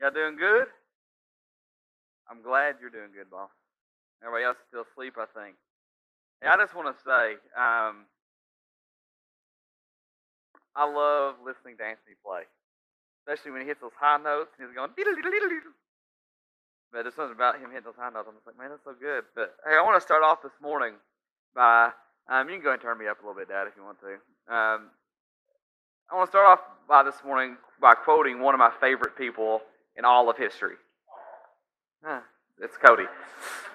Y'all doing good? I'm glad you're doing good, boss. Everybody else is still asleep, I think. Hey, I just want to say, um, I love listening to Anthony play, especially when he hits those high notes and he's going. But there's something about him hitting those high notes. I'm just like, man, that's so good. But hey, I want to start off this morning by um, you can go and turn me up a little bit, Dad, if you want to. Um, I want to start off by this morning by quoting one of my favorite people in all of history. Huh, it's Cody.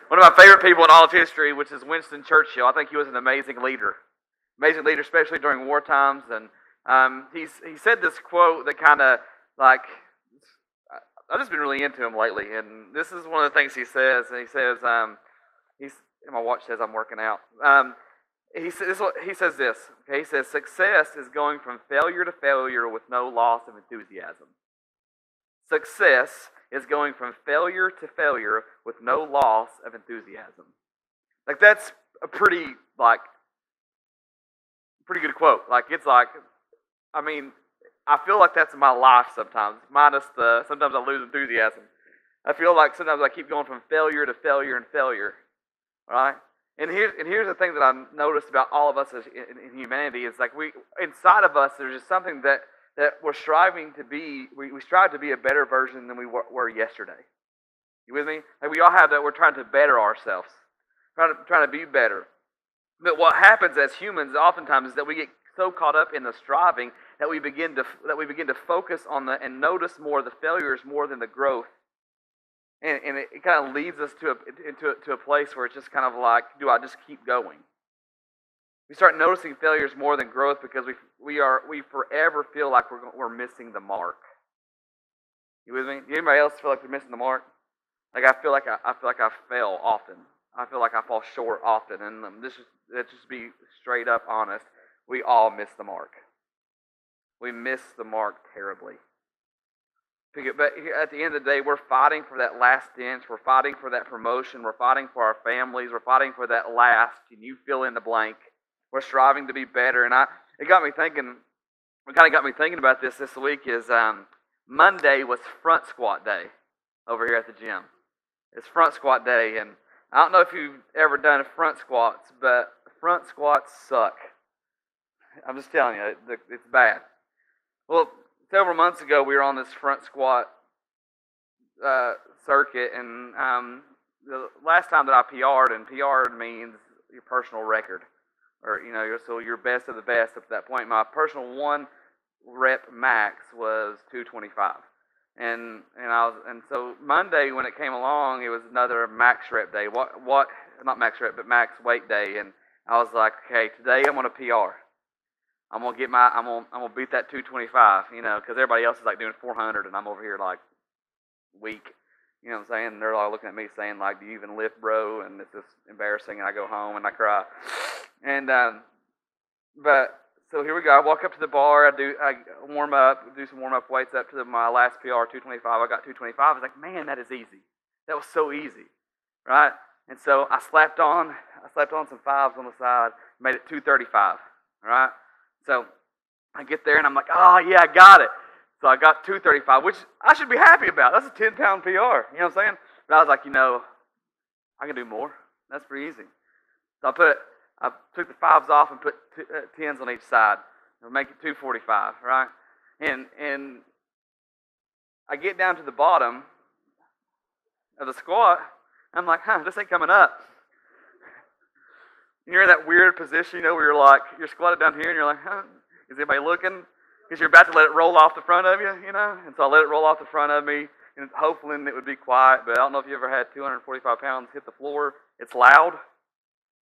One of my favorite people in all of history, which is Winston Churchill. I think he was an amazing leader. Amazing leader, especially during war times. And um, he said this quote that kind of like, I've just been really into him lately. And this is one of the things he says. And he says, um, he's, my watch says I'm working out. Um, he says, he says this. Okay, he says, success is going from failure to failure with no loss of enthusiasm. Success is going from failure to failure with no loss of enthusiasm. Like that's a pretty like pretty good quote. Like it's like I mean, I feel like that's my life sometimes, minus the sometimes I lose enthusiasm. I feel like sometimes I keep going from failure to failure and failure. Right? And here's, and here's the thing that I've noticed about all of us in, in, humanity is like we inside of us there's just something that, that we're striving to be we, we strive to be a better version than we were, were, yesterday. You with me? Like we all have that we're trying to better ourselves, trying to trying to be better. But what happens as humans oftentimes is that we get so caught up in the striving that we begin to that we begin to focus on the and notice more the failures more than the growth and, and it, it kind of leads us to a, into to a place where it's just kind of like, do I just keep going? We start noticing failures more than growth because we, we, are, we forever feel like we're, we're missing the mark. You with me? Anybody else feel like they're missing the mark? Like I feel like I, I feel like I fail often. I feel like I fall short often, and um, this is let's just be straight up honest. We all miss the mark. We miss the mark terribly. But at the end of the day, we're fighting for that last inch. We're fighting for that promotion. We're fighting for our families. We're fighting for that last. And you fill in the blank. We're striving to be better. And I, it got me thinking. What kind of got me thinking about this this week is um, Monday was front squat day over here at the gym. It's front squat day, and I don't know if you've ever done front squats, but front squats suck. I'm just telling you, it's bad. Well, several months ago, we were on this front squat uh, circuit, and um, the last time that I PR'd, and PR'd means your personal record, or you know, so your best of the best up to that point. My personal one rep max was 225, and and I was, and so Monday when it came along, it was another max rep day. What what not max rep, but max weight day, and I was like, okay, today I'm gonna PR. I'm gonna get my I'm gonna I'm gonna beat that 225, you know, because everybody else is like doing 400, and I'm over here like weak. You know what I'm saying? And they're all looking at me saying like, "Do you even lift, bro?" And it's just embarrassing. And I go home and I cry. And um, but so here we go. I walk up to the bar. I do I warm up, do some warm up weights up to the, my last PR 225. I got 225. I was like, man, that is easy. That was so easy, right? And so I slapped on I slapped on some fives on the side, made it 235. Right? So I get there and I'm like, oh, yeah, I got it. So I got 235, which I should be happy about. That's a 10 pound PR. You know what I'm saying? But I was like, you know, I can do more. That's pretty easy. So I put, I took the fives off and put t- uh, tens on each side. and make it 245, right? And and I get down to the bottom of the squat. I'm like, huh, this ain't coming up. You're in that weird position, you know, where you're like, you're squatted down here and you're like, huh, is anybody looking? Because you're about to let it roll off the front of you, you know? And so I let it roll off the front of me, and hopefully it would be quiet, but I don't know if you ever had 245 pounds hit the floor. It's loud,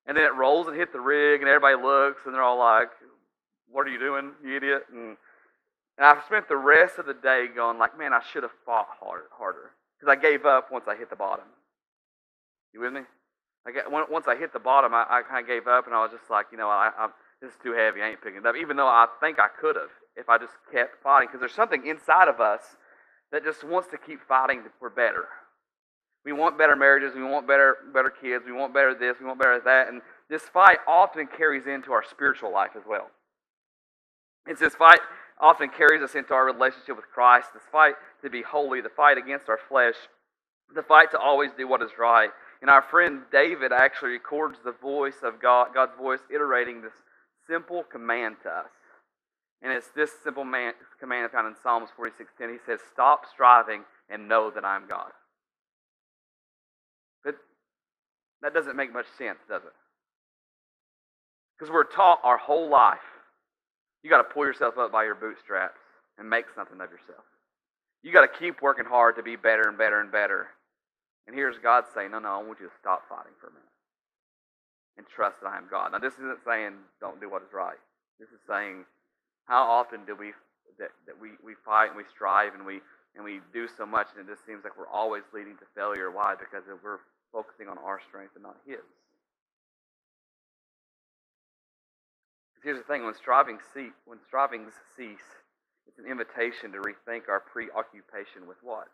and then it rolls and hit the rig, and everybody looks, and they're all like, what are you doing, you idiot? And, and I've spent the rest of the day going like, man, I should have fought hard, harder. Because I gave up once I hit the bottom. You with me? Like once I hit the bottom, I, I kind of gave up, and I was just like, you know, I, I, this is too heavy. I ain't picking it up. Even though I think I could have if I just kept fighting, because there's something inside of us that just wants to keep fighting for better. We want better marriages. We want better better kids. We want better this. We want better that. And this fight often carries into our spiritual life as well. It's this fight often carries us into our relationship with Christ. This fight to be holy, the fight against our flesh, the fight to always do what is right. And our friend David actually records the voice of God, God's voice iterating this simple command to us. And it's this simple man, command found in Psalms 46:10. He says, "Stop striving and know that I am God." But that doesn't make much sense, does it? Because we're taught our whole life, you got to pull yourself up by your bootstraps and make something of yourself. You got to keep working hard to be better and better and better. And here's God saying, No, no, I want you to stop fighting for a minute and trust that I am God. Now, this isn't saying don't do what is right. This is saying how often do we that, that we, we fight and we strive and we and we do so much and it just seems like we're always leading to failure. Why? Because we're focusing on our strength and not His. Because Here's the thing: when striving cease, when strivings cease, it's an invitation to rethink our preoccupation with what?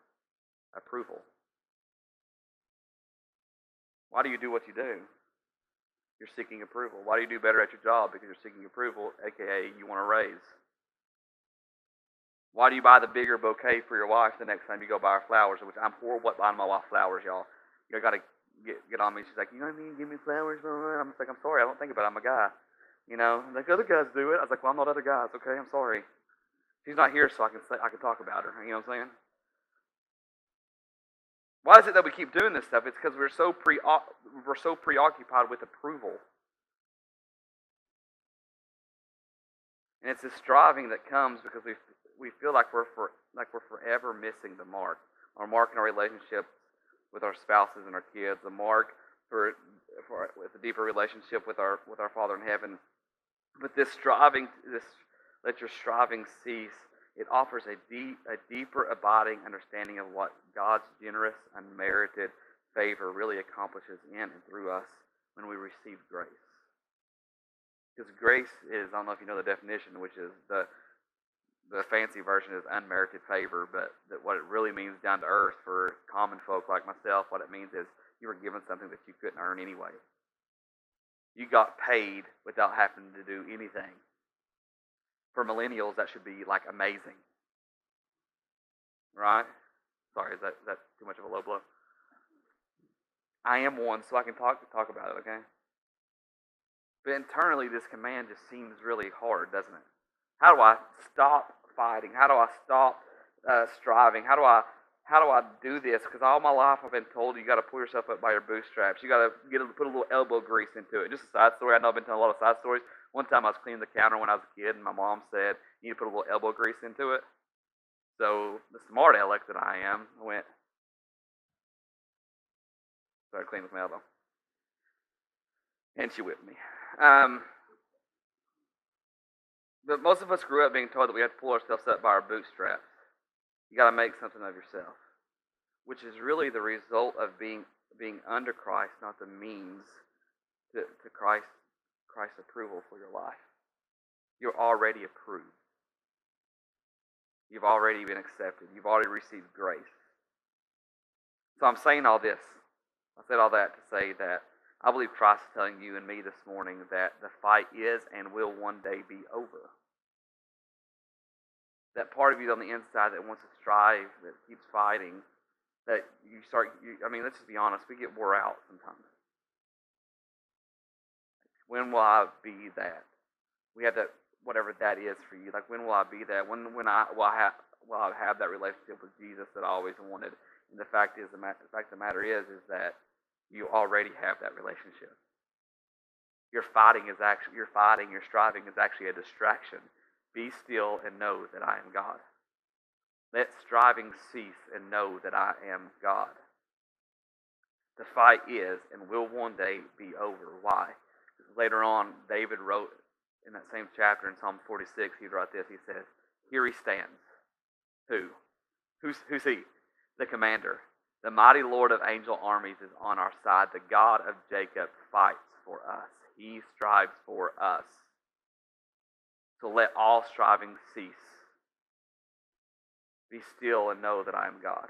Approval. Why do you do what you do? You're seeking approval. Why do you do better at your job? Because you're seeking approval, aka you want a raise. Why do you buy the bigger bouquet for your wife the next time you go buy her flowers? Which I'm horrible at buying my wife flowers, y'all. You got to get get on me. She's like, you know what I mean? Give me flowers. I'm just like, I'm sorry. I don't think about it. I'm a guy. You know, like other guys do it. I was like, well, I'm not other guys. Okay, I'm sorry. She's not here, so I can say I can talk about her. You know what I'm saying? Why is it that we keep doing this stuff? It's because we're so pre we're so preoccupied with approval. And it's this striving that comes because we we feel like we're for, like we're forever missing the mark. or marking our relationships with our spouses and our kids, the mark for for with a deeper relationship with our with our Father in heaven. But this striving, this let your striving cease it offers a, deep, a deeper, abiding understanding of what God's generous, unmerited favor really accomplishes in and through us when we receive grace. Because grace is, I don't know if you know the definition, which is the the fancy version is unmerited favor, but that what it really means down to earth for common folk like myself, what it means is you were given something that you couldn't earn anyway. You got paid without having to do anything for millennials, that should be like amazing. Right? Sorry, is that, is that too much of a low blow? I am one, so I can talk talk about it, okay? But internally, this command just seems really hard, doesn't it? How do I stop fighting? How do I stop uh, striving? How do I how do I do this? Because all my life I've been told you got to pull yourself up by your bootstraps. You got to get a, put a little elbow grease into it. Just a side story. I know I've been telling a lot of side stories. One time I was cleaning the counter when I was a kid, and my mom said, You need to put a little elbow grease into it. So, the smart aleck that I am, I went, started cleaning with my elbow. And she whipped me. Um, but most of us grew up being told that we have to pull ourselves up by our bootstraps. You got to make something of yourself, which is really the result of being being under Christ, not the means to, to Christ Christ's approval for your life. You're already approved. You've already been accepted. You've already received grace. So I'm saying all this. I said all that to say that I believe Christ is telling you and me this morning that the fight is and will one day be over. That part of you on the inside that wants to strive, that keeps fighting, that you start, you, I mean, let's just be honest, we get wore out sometimes. When will I be that? We have that whatever that is for you. Like when will I be that? When when I will I have will I have that relationship with Jesus that I always wanted? And the fact is the, the fact of the matter is is that you already have that relationship. Your fighting is actually your fighting, your striving is actually a distraction. Be still and know that I am God. Let striving cease and know that I am God. The fight is and will one day be over. Why? later on, David wrote in that same chapter in Psalm 46, he wrote this. He says, Here he stands. Who? Who's, who's he? The commander. The mighty Lord of angel armies is on our side. The God of Jacob fights for us. He strives for us. So let all striving cease. Be still and know that I am God.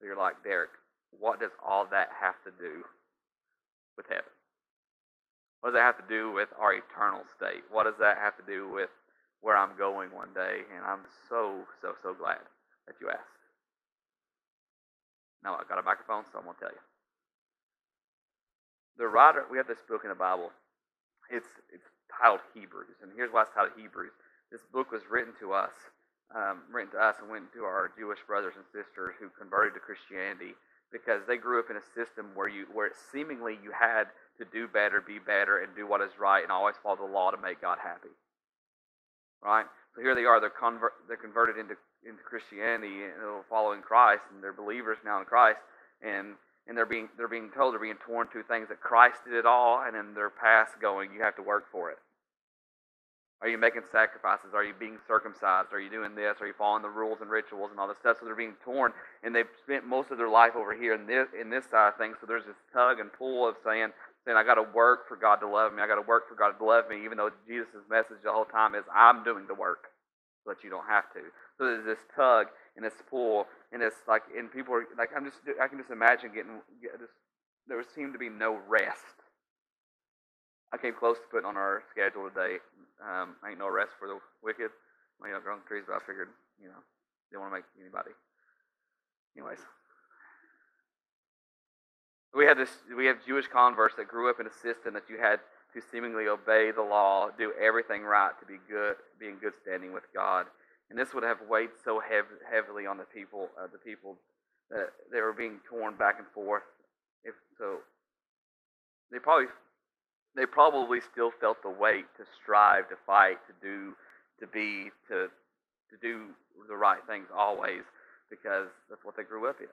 So you're like, Derek, what does all that have to do with heaven. What does that have to do with our eternal state? What does that have to do with where I'm going one day? And I'm so, so, so glad that you asked. Now I've got a microphone, so I'm going to tell you. The writer, we have this book in the Bible. It's, it's titled Hebrews. And here's why it's titled Hebrews. This book was written to us, um, written to us and went to our Jewish brothers and sisters who converted to Christianity because they grew up in a system where you where seemingly you had to do better, be better, and do what is right, and always follow the law to make God happy. Right? So here they are. They're convert. They're converted into into Christianity and following Christ, and they're believers now in Christ, and and they're being they're being told they're being torn to things that Christ did it all, and in their past going, you have to work for it. Are you making sacrifices? Are you being circumcised? Are you doing this? Are you following the rules and rituals and all this stuff? So they're being torn, and they've spent most of their life over here in this in this side of things. So there's this tug and pull of saying, saying I got to work for God to love me. I got to work for God to love me, even though Jesus' message the whole time is I'm doing the work, but you don't have to. So there's this tug and this pull, and it's like, and people are like, I'm just, I can just imagine getting, there seemed to be no rest I came close to putting on our schedule today. Um, ain't no rest for the wicked. Well, you know, growing trees, but I figured, you know, didn't want to make anybody. Anyways, we had this. We have Jewish converts that grew up in a system that you had to seemingly obey the law, do everything right to be good, be in good standing with God, and this would have weighed so hev- heavily on the people, uh, the people that they were being torn back and forth. If so, they probably they probably still felt the weight to strive, to fight, to do, to be, to to do the right things always, because that's what they grew up in.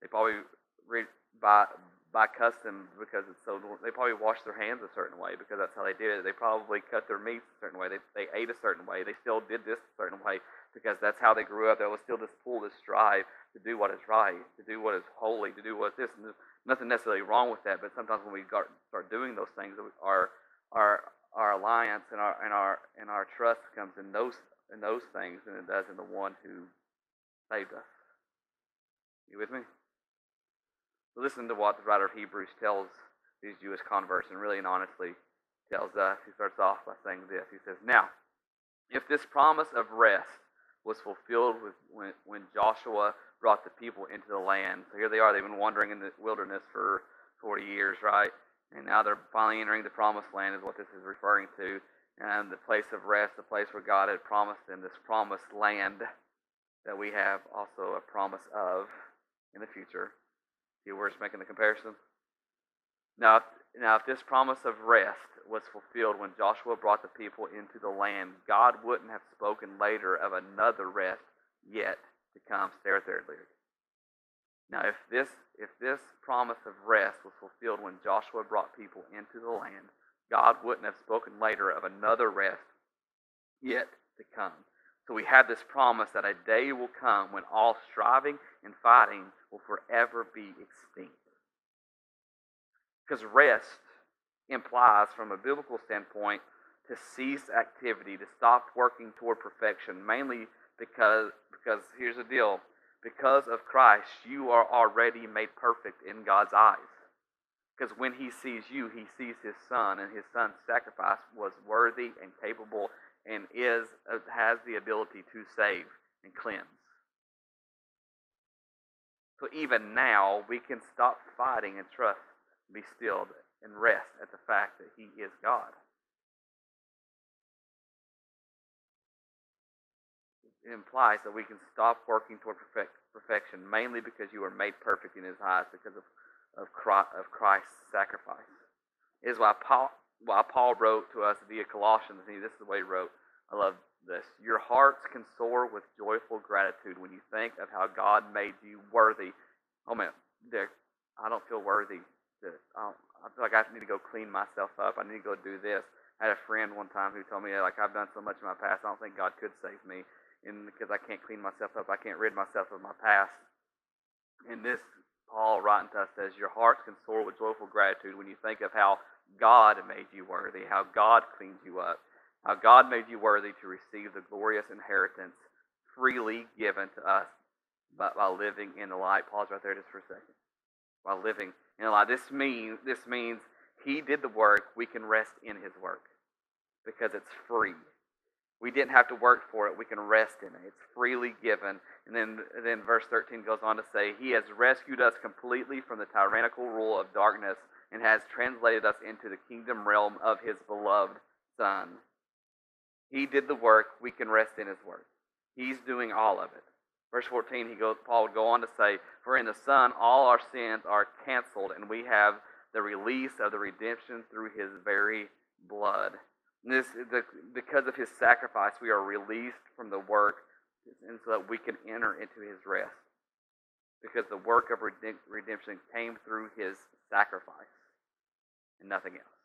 They probably read by by custom because it's so. They probably washed their hands a certain way because that's how they did it. They probably cut their meats a certain way. They they ate a certain way. They still did this a certain way because that's how they grew up. There was still this pull, this strive to do what is right, to do what is holy, to do what is this. And nothing necessarily wrong with that, but sometimes when we start doing those things, our our our alliance and our and our and our trust comes in those in those things than it does in the one who saved us. You with me? Listen to what the writer of Hebrews tells these Jewish converts, and really and honestly tells us. He starts off by saying this. He says, "Now, if this promise of rest was fulfilled with when, when Joshua brought the people into the land. So here they are. They've been wandering in the wilderness for 40 years, right? And now they're finally entering the promised land, is what this is referring to. And the place of rest, the place where God had promised them, this promised land that we have also a promise of in the future. See where it's making the comparison? Now, now, if this promise of rest was fulfilled when Joshua brought the people into the land, God wouldn't have spoken later of another rest yet to come. Stay right there, Lyric. Now, if this if this promise of rest was fulfilled when Joshua brought people into the land, God wouldn't have spoken later of another rest yet to come. So we have this promise that a day will come when all striving and fighting will forever be extinct. Because rest implies, from a biblical standpoint, to cease activity, to stop working toward perfection, mainly because, because here's the deal because of Christ, you are already made perfect in God's eyes. Because when He sees you, He sees His Son, and His Son's sacrifice was worthy and capable and is uh, has the ability to save and cleanse. So even now, we can stop fighting and trust, be still, and rest at the fact that He is God. it implies that we can stop working toward perfect, perfection, mainly because you are made perfect in His eyes because of, of, Christ, of Christ's sacrifice. It is why Paul, why Paul wrote to us via Colossians, and this is the way he wrote. I love this. Your hearts can soar with joyful gratitude when you think of how God made you worthy. Oh man, Dick, I don't feel worthy. I, I feel like I need to go clean myself up. I need to go do this. I had a friend one time who told me like I've done so much in my past, I don't think God could save me and because I can't clean myself up, I can't rid myself of my past. And this, Paul writing to us says, Your hearts can soar with joyful gratitude when you think of how God made you worthy, how God cleaned you up, how God made you worthy to receive the glorious inheritance freely given to us by, by living in the light. Pause right there just for a second. While living in the light. This means this means He did the work, we can rest in His work because it's free. We didn't have to work for it. We can rest in it. It's freely given. And then, then verse 13 goes on to say, He has rescued us completely from the tyrannical rule of darkness and has translated us into the kingdom realm of His beloved Son. He did the work. We can rest in His work. He's doing all of it. Verse 14, he goes, Paul would go on to say, For in the Son all our sins are canceled, and we have the release of the redemption through his very blood. This, the, because of his sacrifice, we are released from the work, and so that we can enter into his rest. Because the work of redemption came through his sacrifice and nothing else.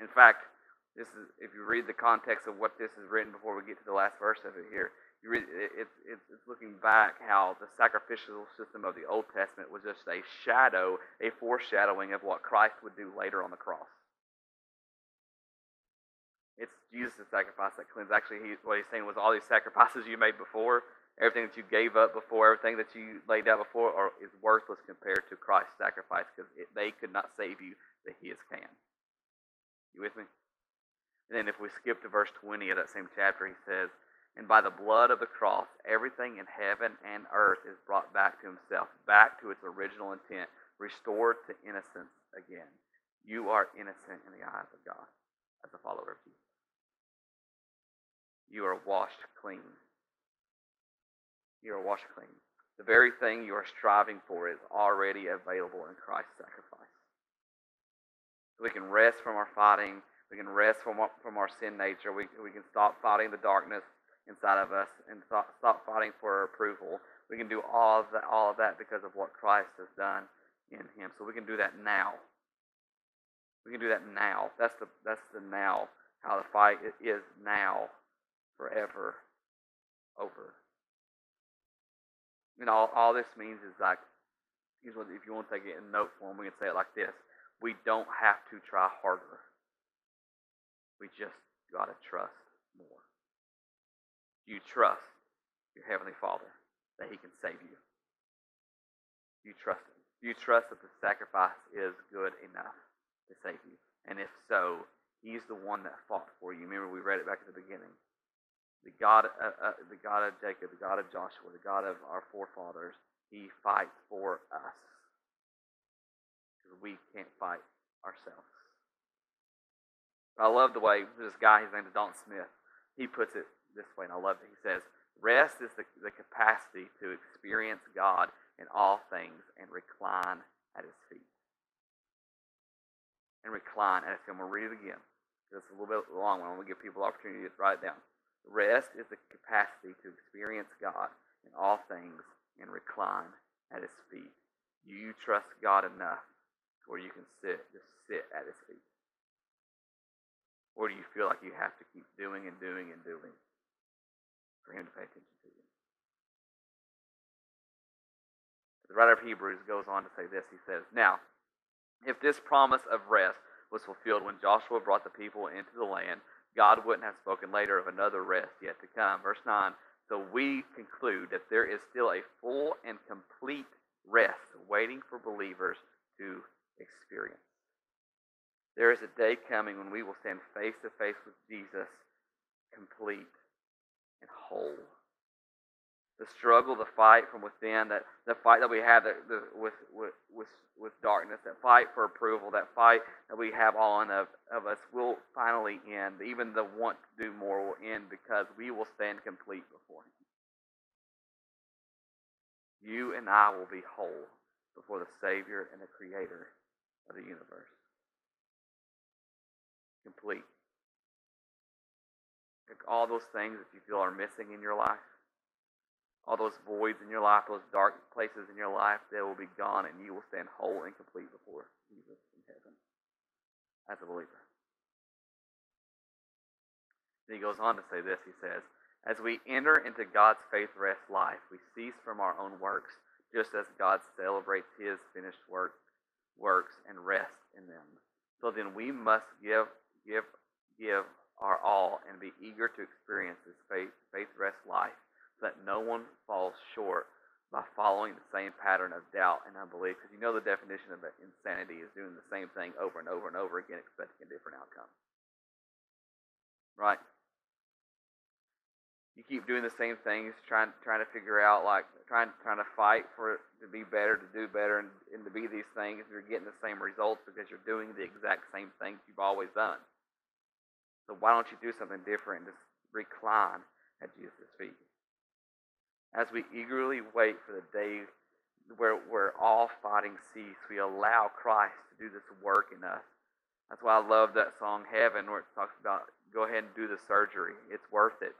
In fact, this is if you read the context of what this is written before we get to the last verse of it here, you read it's, it's, looking back how the sacrificial system of the Old Testament was just a shadow, a foreshadowing of what Christ would do later on the cross. It's Jesus' sacrifice that cleansed. Actually, he, what he's saying was all these sacrifices you made before, everything that you gave up before, everything that you laid out before, are, is worthless compared to Christ's sacrifice because they could not save you, but His can. You with me? And then if we skip to verse 20 of that same chapter, he says, And by the blood of the cross, everything in heaven and earth is brought back to himself, back to its original intent, restored to innocence again. You are innocent in the eyes of God as a follower of Jesus you are washed clean. You are washed clean. The very thing you are striving for is already available in Christ's sacrifice. So we can rest from our fighting. We can rest from, from our sin nature. We, we can stop fighting the darkness inside of us and stop, stop fighting for approval. We can do all of, that, all of that because of what Christ has done in Him. So we can do that now. We can do that now. That's the, that's the now, how the fight is now forever over. And all, all this means is like, if you want to take it in note form, we can say it like this. We don't have to try harder. We just got to trust more. You trust your Heavenly Father that He can save you. You trust Him. You trust that the sacrifice is good enough to save you. And if so, He's the one that fought for you. Remember, we read it back at the beginning the God, uh, uh, the God of Jacob, the God of Joshua, the God of our forefathers, He fights for us because we can't fight ourselves. I love the way this guy, his name is Don Smith, he puts it this way, and I love it. He says, Rest is the, the capacity to experience God in all things and recline at His feet. And recline at His feet. I'm going to read it again. It's a little bit long. I want to give people opportunity to write it down. Rest is the capacity to experience God in all things and recline at His feet. You trust God enough where you can sit, just sit at His feet. Or do you feel like you have to keep doing and doing and doing for Him to pay attention to you? The writer of Hebrews goes on to say this. He says, Now, if this promise of rest was fulfilled when Joshua brought the people into the land, God wouldn't have spoken later of another rest yet to come. Verse 9 So we conclude that there is still a full and complete rest waiting for believers to experience. There is a day coming when we will stand face to face with Jesus, complete and whole the struggle, the fight from within, that the fight that we have that, the, with, with, with, with darkness, that fight for approval, that fight that we have on of, of us will finally end. Even the want to do more will end because we will stand complete before Him. You and I will be whole before the Savior and the Creator of the universe. Complete. All those things that you feel are missing in your life all those voids in your life, those dark places in your life, they will be gone and you will stand whole and complete before Jesus in heaven as a believer. Then he goes on to say this. He says, As we enter into God's faith rest life, we cease from our own works, just as God celebrates his finished work, works and rests in them. So then we must give, give, give our all and be eager to experience this faith, faith rest life that no one falls short by following the same pattern of doubt and unbelief. Because you know the definition of insanity is doing the same thing over and over and over again, expecting a different outcome. Right? You keep doing the same things, trying trying to figure out like trying trying to fight for it to be better, to do better, and, and to be these things. You're getting the same results because you're doing the exact same things you've always done. So why don't you do something different and just recline at Jesus' feet? As we eagerly wait for the day where, where all fighting cease, we allow Christ to do this work in us. That's why I love that song Heaven where it talks about go ahead and do the surgery. It's worth it.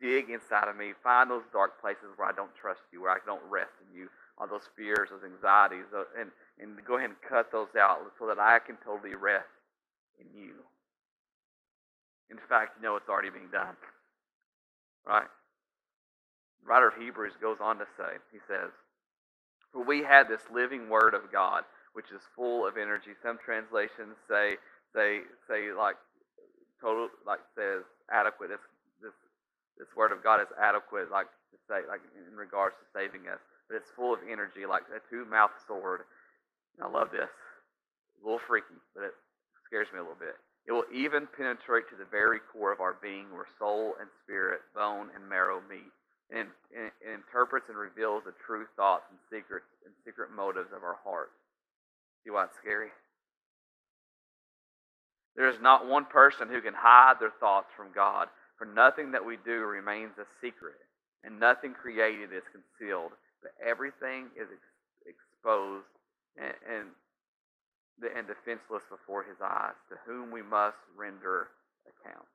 Dig inside of me. Find those dark places where I don't trust you, where I don't rest in you. All those fears, those anxieties, uh, and, and go ahead and cut those out so that I can totally rest in you. In fact, you know it's already being done. Right? The writer of Hebrews goes on to say, he says, For we had this living word of God, which is full of energy. Some translations say say say like total like says adequate. This this word of God is adequate, like to say like in regards to saving us. But it's full of energy, like a two mouthed sword. And I love this. A little freaky, but it scares me a little bit. It will even penetrate to the very core of our being, where soul and spirit, bone and marrow meet and, and interprets and reveals the true thoughts and secrets and secret motives of our hearts. See why it's scary? There is not one person who can hide their thoughts from God, for nothing that we do remains a secret, and nothing created is concealed, but everything is ex- exposed and, and, and defenseless before His eyes, to whom we must render account.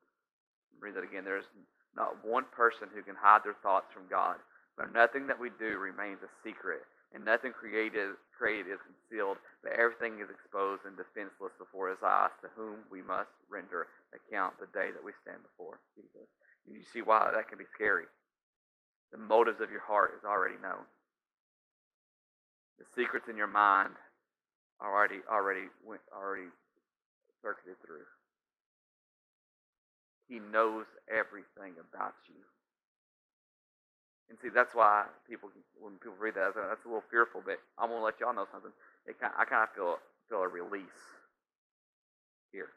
Read that again. There is not one person who can hide their thoughts from God. For nothing that we do remains a secret, and nothing created, created is concealed, but everything is exposed and defenseless before his eyes, to whom we must render account the day that we stand before Jesus. You see why that can be scary. The motives of your heart is already known. The secrets in your mind are already already went, already circuited through. He knows everything about you. And see, that's why people, when people read that, that's a little fearful. But I'm gonna let y'all know something. It kind, I kind of feel feel a release here.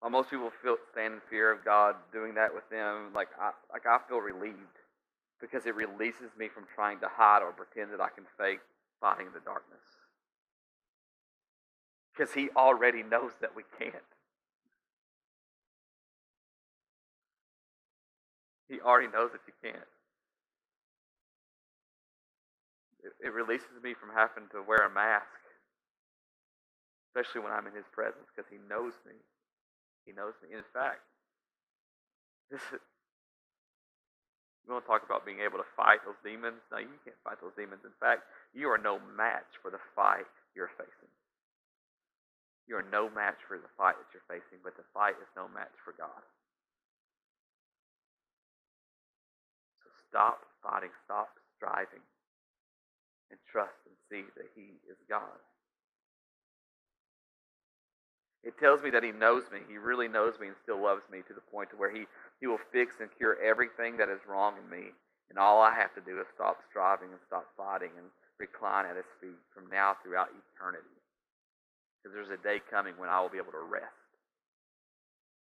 While most people feel stand in fear of God doing that with them, like I like I feel relieved because it releases me from trying to hide or pretend that I can fake fighting the darkness. Because He already knows that we can't. He already knows that you can't. It, it releases me from having to wear a mask, especially when I'm in His presence, because He knows me. He knows me. In fact, this is, we want to talk about being able to fight those demons. No, you can't fight those demons. In fact, you are no match for the fight you're facing. You are no match for the fight that you're facing, but the fight is no match for God. Stop fighting, stop striving, and trust and see that He is God. It tells me that He knows me. He really knows me and still loves me to the point to where He, he will fix and cure everything that is wrong in me. And all I have to do is stop striving and stop fighting and recline at His feet from now throughout eternity. Because there's a day coming when I will be able to rest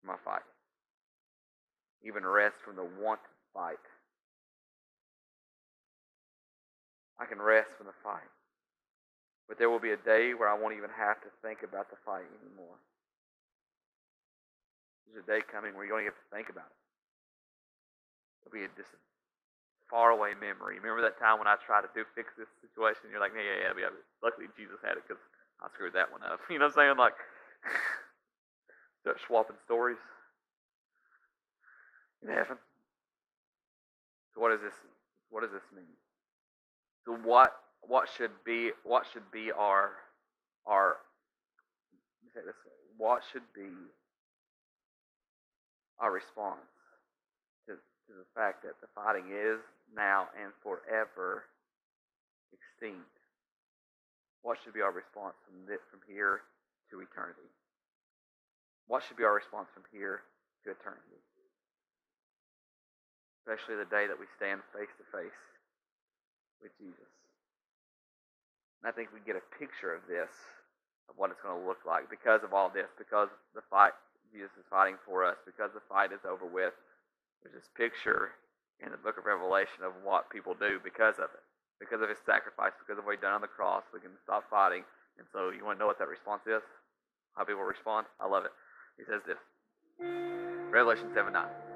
from my fight. Even rest from the want to fight I can rest from the fight. But there will be a day where I won't even have to think about the fight anymore. There's a day coming where you don't even have to think about it. It'll be a distant, far away memory. Remember that time when I tried to do fix this situation? You're like, yeah, yeah, yeah. Luckily, Jesus had it because I screwed that one up. You know what I'm saying? Like, start swapping stories in heaven. So what does this? What does this mean? So what what should be what should be our our what should be our response to, to the fact that the fighting is now and forever extinct? What should be our response from this, from here to eternity? What should be our response from here to eternity? especially the day that we stand face to face with Jesus. And I think we get a picture of this, of what it's going to look like because of all this, because the fight Jesus is fighting for us, because the fight is over with. There's this picture in the book of Revelation of what people do because of it, because of his sacrifice, because of what he done on the cross. We can stop fighting. And so you want to know what that response is? How people respond? I love it. He says this Revelation 7 9.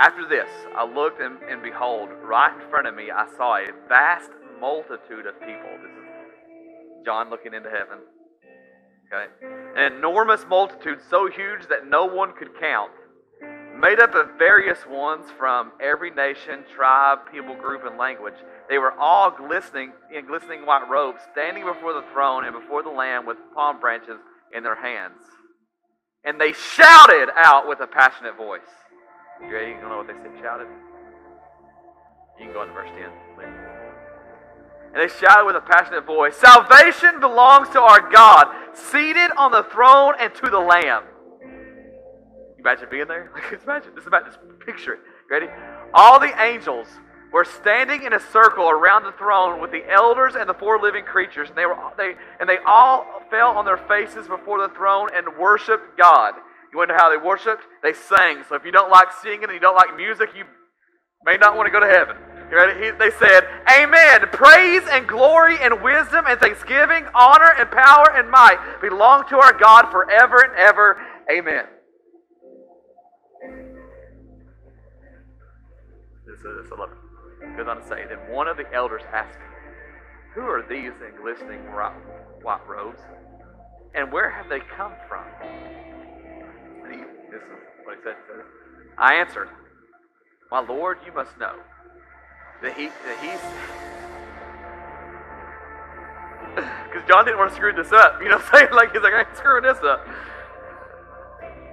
After this, I looked and, and behold, right in front of me, I saw a vast multitude of people. This is John looking into heaven. Okay? An enormous multitude, so huge that no one could count, made up of various ones from every nation, tribe, people group, and language. They were all glistening in glistening white robes, standing before the throne and before the Lamb with palm branches in their hands. And they shouted out with a passionate voice. You ready? You don't know what they said? Shouted. You can go into verse 10. Please. And they shouted with a passionate voice Salvation belongs to our God, seated on the throne and to the Lamb. You imagine being there? Like, just imagine, just just picture it. Ready? All the angels were standing in a circle around the throne with the elders and the four living creatures, and they were they and they all fell on their faces before the throne and worshiped God. You wonder how they worshiped? They sang. So if you don't like singing and you don't like music, you may not want to go to heaven. They said, Amen. Praise and glory and wisdom and thanksgiving, honor and power and might belong to our God forever and ever. Amen. This is, I love it. Goes on to say, then one of the elders asked me, Who are these in glistening white robes? And where have they come from? This is what he said. I answered, My Lord, you must know that he that he's because John didn't want to screw this up. You know what I'm saying? Like he's like, I ain't screwing this up.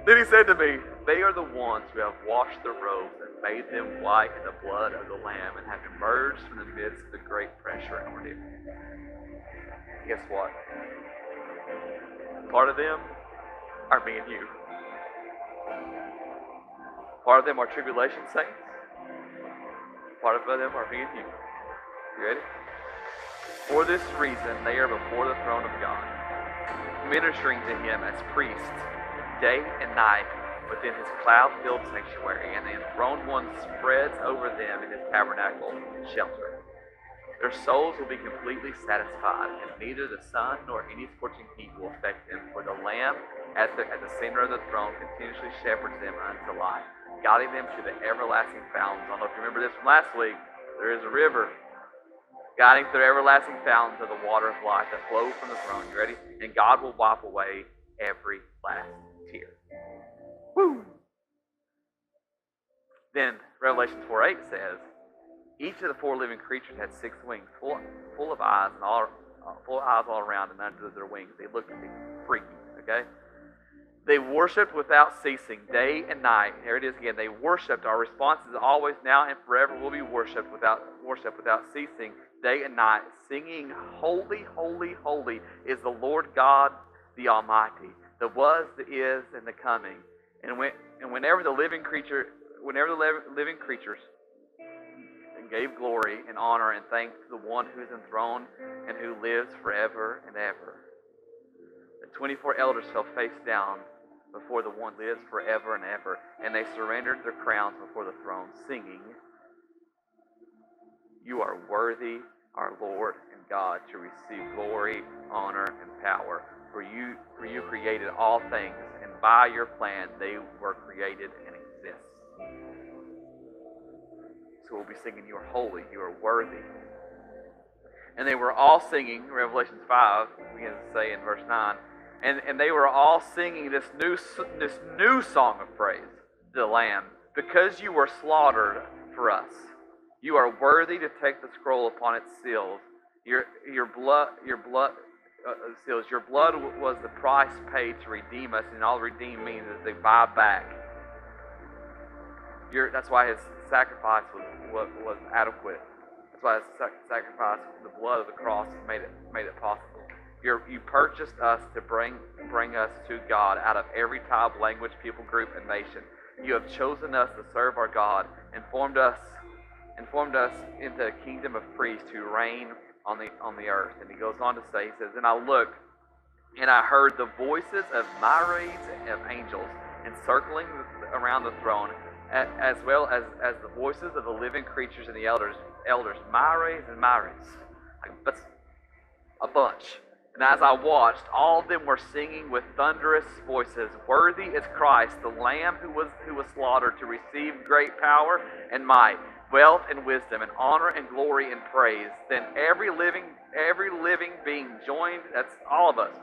Then he said to me, They are the ones who have washed the robes and made them white in the blood of the Lamb and have emerged from the midst of the great pressure and ordeal. Guess what? Part of them are me and you. Part of them are tribulation saints. Part of them are and you. You ready? For this reason, they are before the throne of God, ministering to Him as priests day and night within His cloud filled sanctuary, and the enthroned one spreads over them in His tabernacle shelter. Their souls will be completely satisfied, and neither the sun nor any scorching heat will affect them, for the Lamb at the, at the center of the throne continuously shepherds them unto life guiding them to the everlasting fountains. I don't know if you remember this from last week. There is a river guiding through everlasting fountains of the water of life that flow from the throne. You ready? And God will wipe away every last tear. Woo! Then Revelation 4 8 says, Each of the four living creatures had six wings, full, full of eyes and all uh, full of eyes all around and under their wings. They looked freaky, okay? They worshiped without ceasing, day and night. Here it is again. They worshiped. Our response is always, now, and forever will be worshipped without worship without ceasing, day and night, singing, "Holy, holy, holy is the Lord God, the Almighty, the was, the is, and the coming." And when and whenever the living creature, whenever the living creatures gave glory and honor and thanks to the one who is enthroned and who lives forever and ever. The 24 elders fell face down before the one who lives forever and ever. And they surrendered their crowns before the throne, singing, You are worthy, our Lord and God, to receive glory, honor, and power. For you, for you created all things, and by your plan they were created and exist. So we'll be singing, You are holy, you are worthy. And they were all singing, Revelation 5 begins to say in verse 9, and, and they were all singing this new, this new song of praise to the Lamb because you were slaughtered for us. You are worthy to take the scroll upon its seals. Your, your blood, your blood uh, uh seals. Your blood was the price paid to redeem us, and all redeem means is they buy back. Your, that's why his sacrifice was, was, was adequate. That's why his sacrifice, the blood of the cross, made it made it possible. You're, you purchased us to bring, bring us to God out of every tribe, language, people group, and nation. You have chosen us to serve our God and formed us and formed us into a kingdom of priests who reign on the on the earth. And he goes on to say, he says, And I looked and I heard the voices of myriads of angels encircling around the throne, as well as, as the voices of the living creatures and the elders, elders, myriads and. Like, that's a bunch. And as I watched, all of them were singing with thunderous voices, Worthy is Christ, the Lamb who was, who was slaughtered to receive great power and might, wealth and wisdom, and honor and glory and praise. Then every living, every living being joined, that's all of us,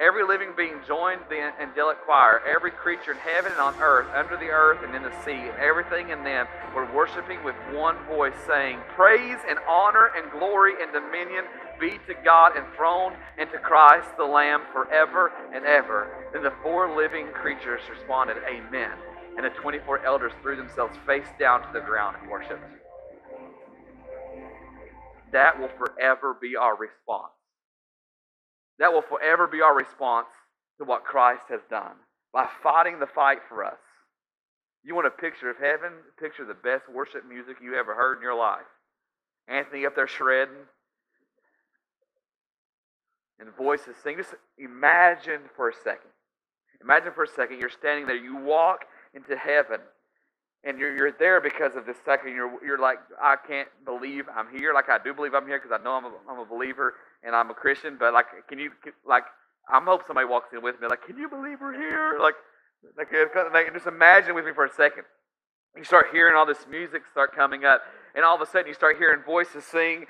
Every living being joined the angelic choir, every creature in heaven and on earth, under the earth and in the sea, and everything in them were worshiping with one voice, saying, Praise and honor and glory and dominion be to God enthroned and to Christ the Lamb forever and ever. Then the four living creatures responded, Amen. And the 24 elders threw themselves face down to the ground and worshiped. That will forever be our response. That will forever be our response to what Christ has done by fighting the fight for us. You want a picture of heaven? Picture the best worship music you ever heard in your life. Anthony up there shredding and voices sing. Just imagine for a second. Imagine for a second you're standing there. You walk into heaven and you're, you're there because of this second. You're, you're like, I can't believe I'm here. Like, I do believe I'm here because I know I'm a, I'm a believer and I'm a Christian. But, like, can you, like, I'm hope somebody walks in with me, like, can you believe we're here? Like, like, like, just imagine with me for a second. You start hearing all this music start coming up, and all of a sudden you start hearing voices sing,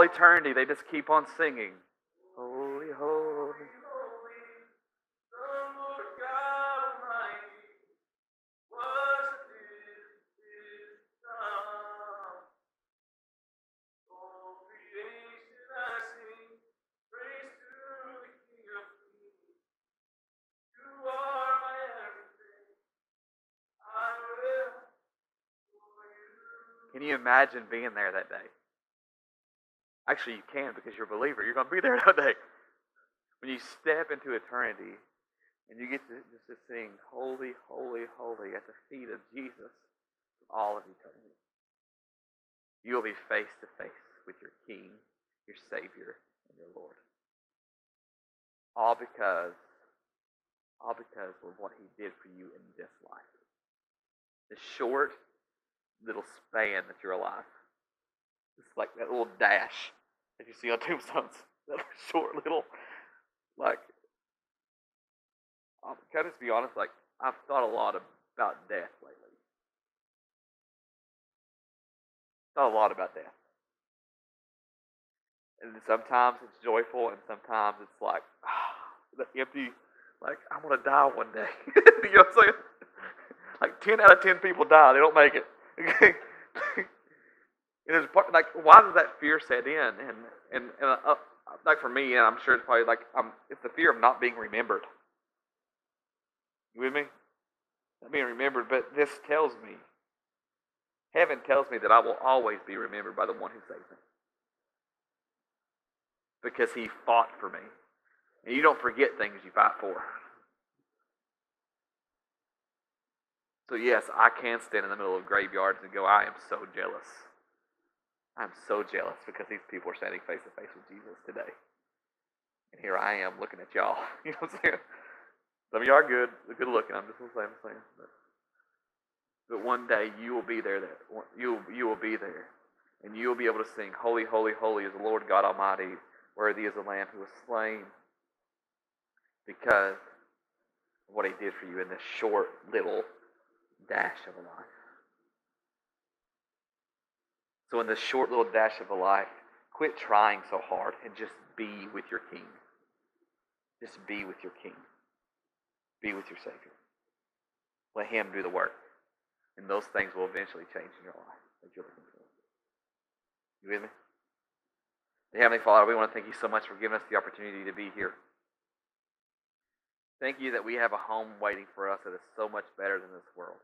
all eternity, they just keep on singing. Holy, holy. Can you imagine being there that day? Actually, you can because you're a believer. You're going to be there that day. When you step into eternity and you get to just sing, Holy, Holy, Holy, at the feet of Jesus for all of eternity, you will be face to face with your King, your Savior, and your Lord. All because, all because of what He did for you in this life. The short little span that you're alive. It's like that little dash if you see on tombstones, that short little, like, um, can I just be honest? Like, I've thought a lot about death lately. Thought a lot about death. And sometimes it's joyful, and sometimes it's like, ah, empty, like, I'm going to die one day. you know what I'm saying? Like, 10 out of 10 people die, they don't make it. And like, why does that fear set in? And and, and uh, like for me, and I'm sure it's probably like um, it's the fear of not being remembered. You with me? Not being remembered, but this tells me, heaven tells me that I will always be remembered by the one who saved me, because He fought for me, and you don't forget things you fight for. So yes, I can stand in the middle of graveyards and go, I am so jealous. I'm so jealous because these people are standing face to face with Jesus today. And here I am looking at y'all. You know what I'm saying? Some of y'all are good, good looking. I'm just saying, I'm saying. But, but one day you will be there. That you you will be there, and you will be able to sing, "Holy, holy, holy is the Lord God Almighty. Worthy is the Lamb who was slain." Because of what He did for you in this short little dash of a life. So, in this short little dash of a life, quit trying so hard and just be with your King. Just be with your King. Be with your Savior. Let Him do the work. And those things will eventually change in your life that you're looking for. You with me? Heavenly Father, we want to thank you so much for giving us the opportunity to be here. Thank you that we have a home waiting for us that is so much better than this world.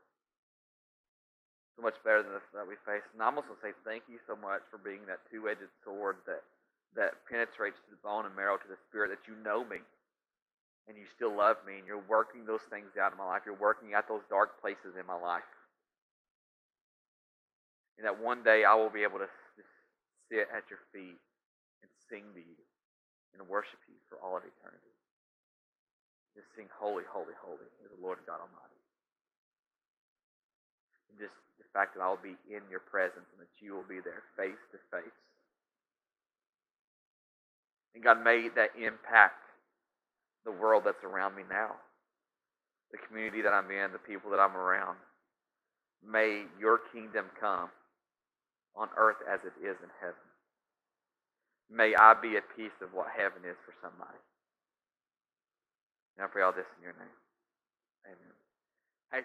So much better than this that we face. And I'm also say thank you so much for being that two-edged sword that that penetrates to the bone and marrow to the spirit that you know me and you still love me and you're working those things out in my life. You're working out those dark places in my life. And that one day I will be able to sit at your feet and sing to you and worship you for all of eternity. Just sing, Holy, Holy, Holy is the Lord God Almighty. Just the fact that I'll be in your presence and that you will be there face to face. And God, may that impact the world that's around me now, the community that I'm in, the people that I'm around. May your kingdom come on earth as it is in heaven. May I be a piece of what heaven is for somebody. And I pray all this in your name. Amen. Hey,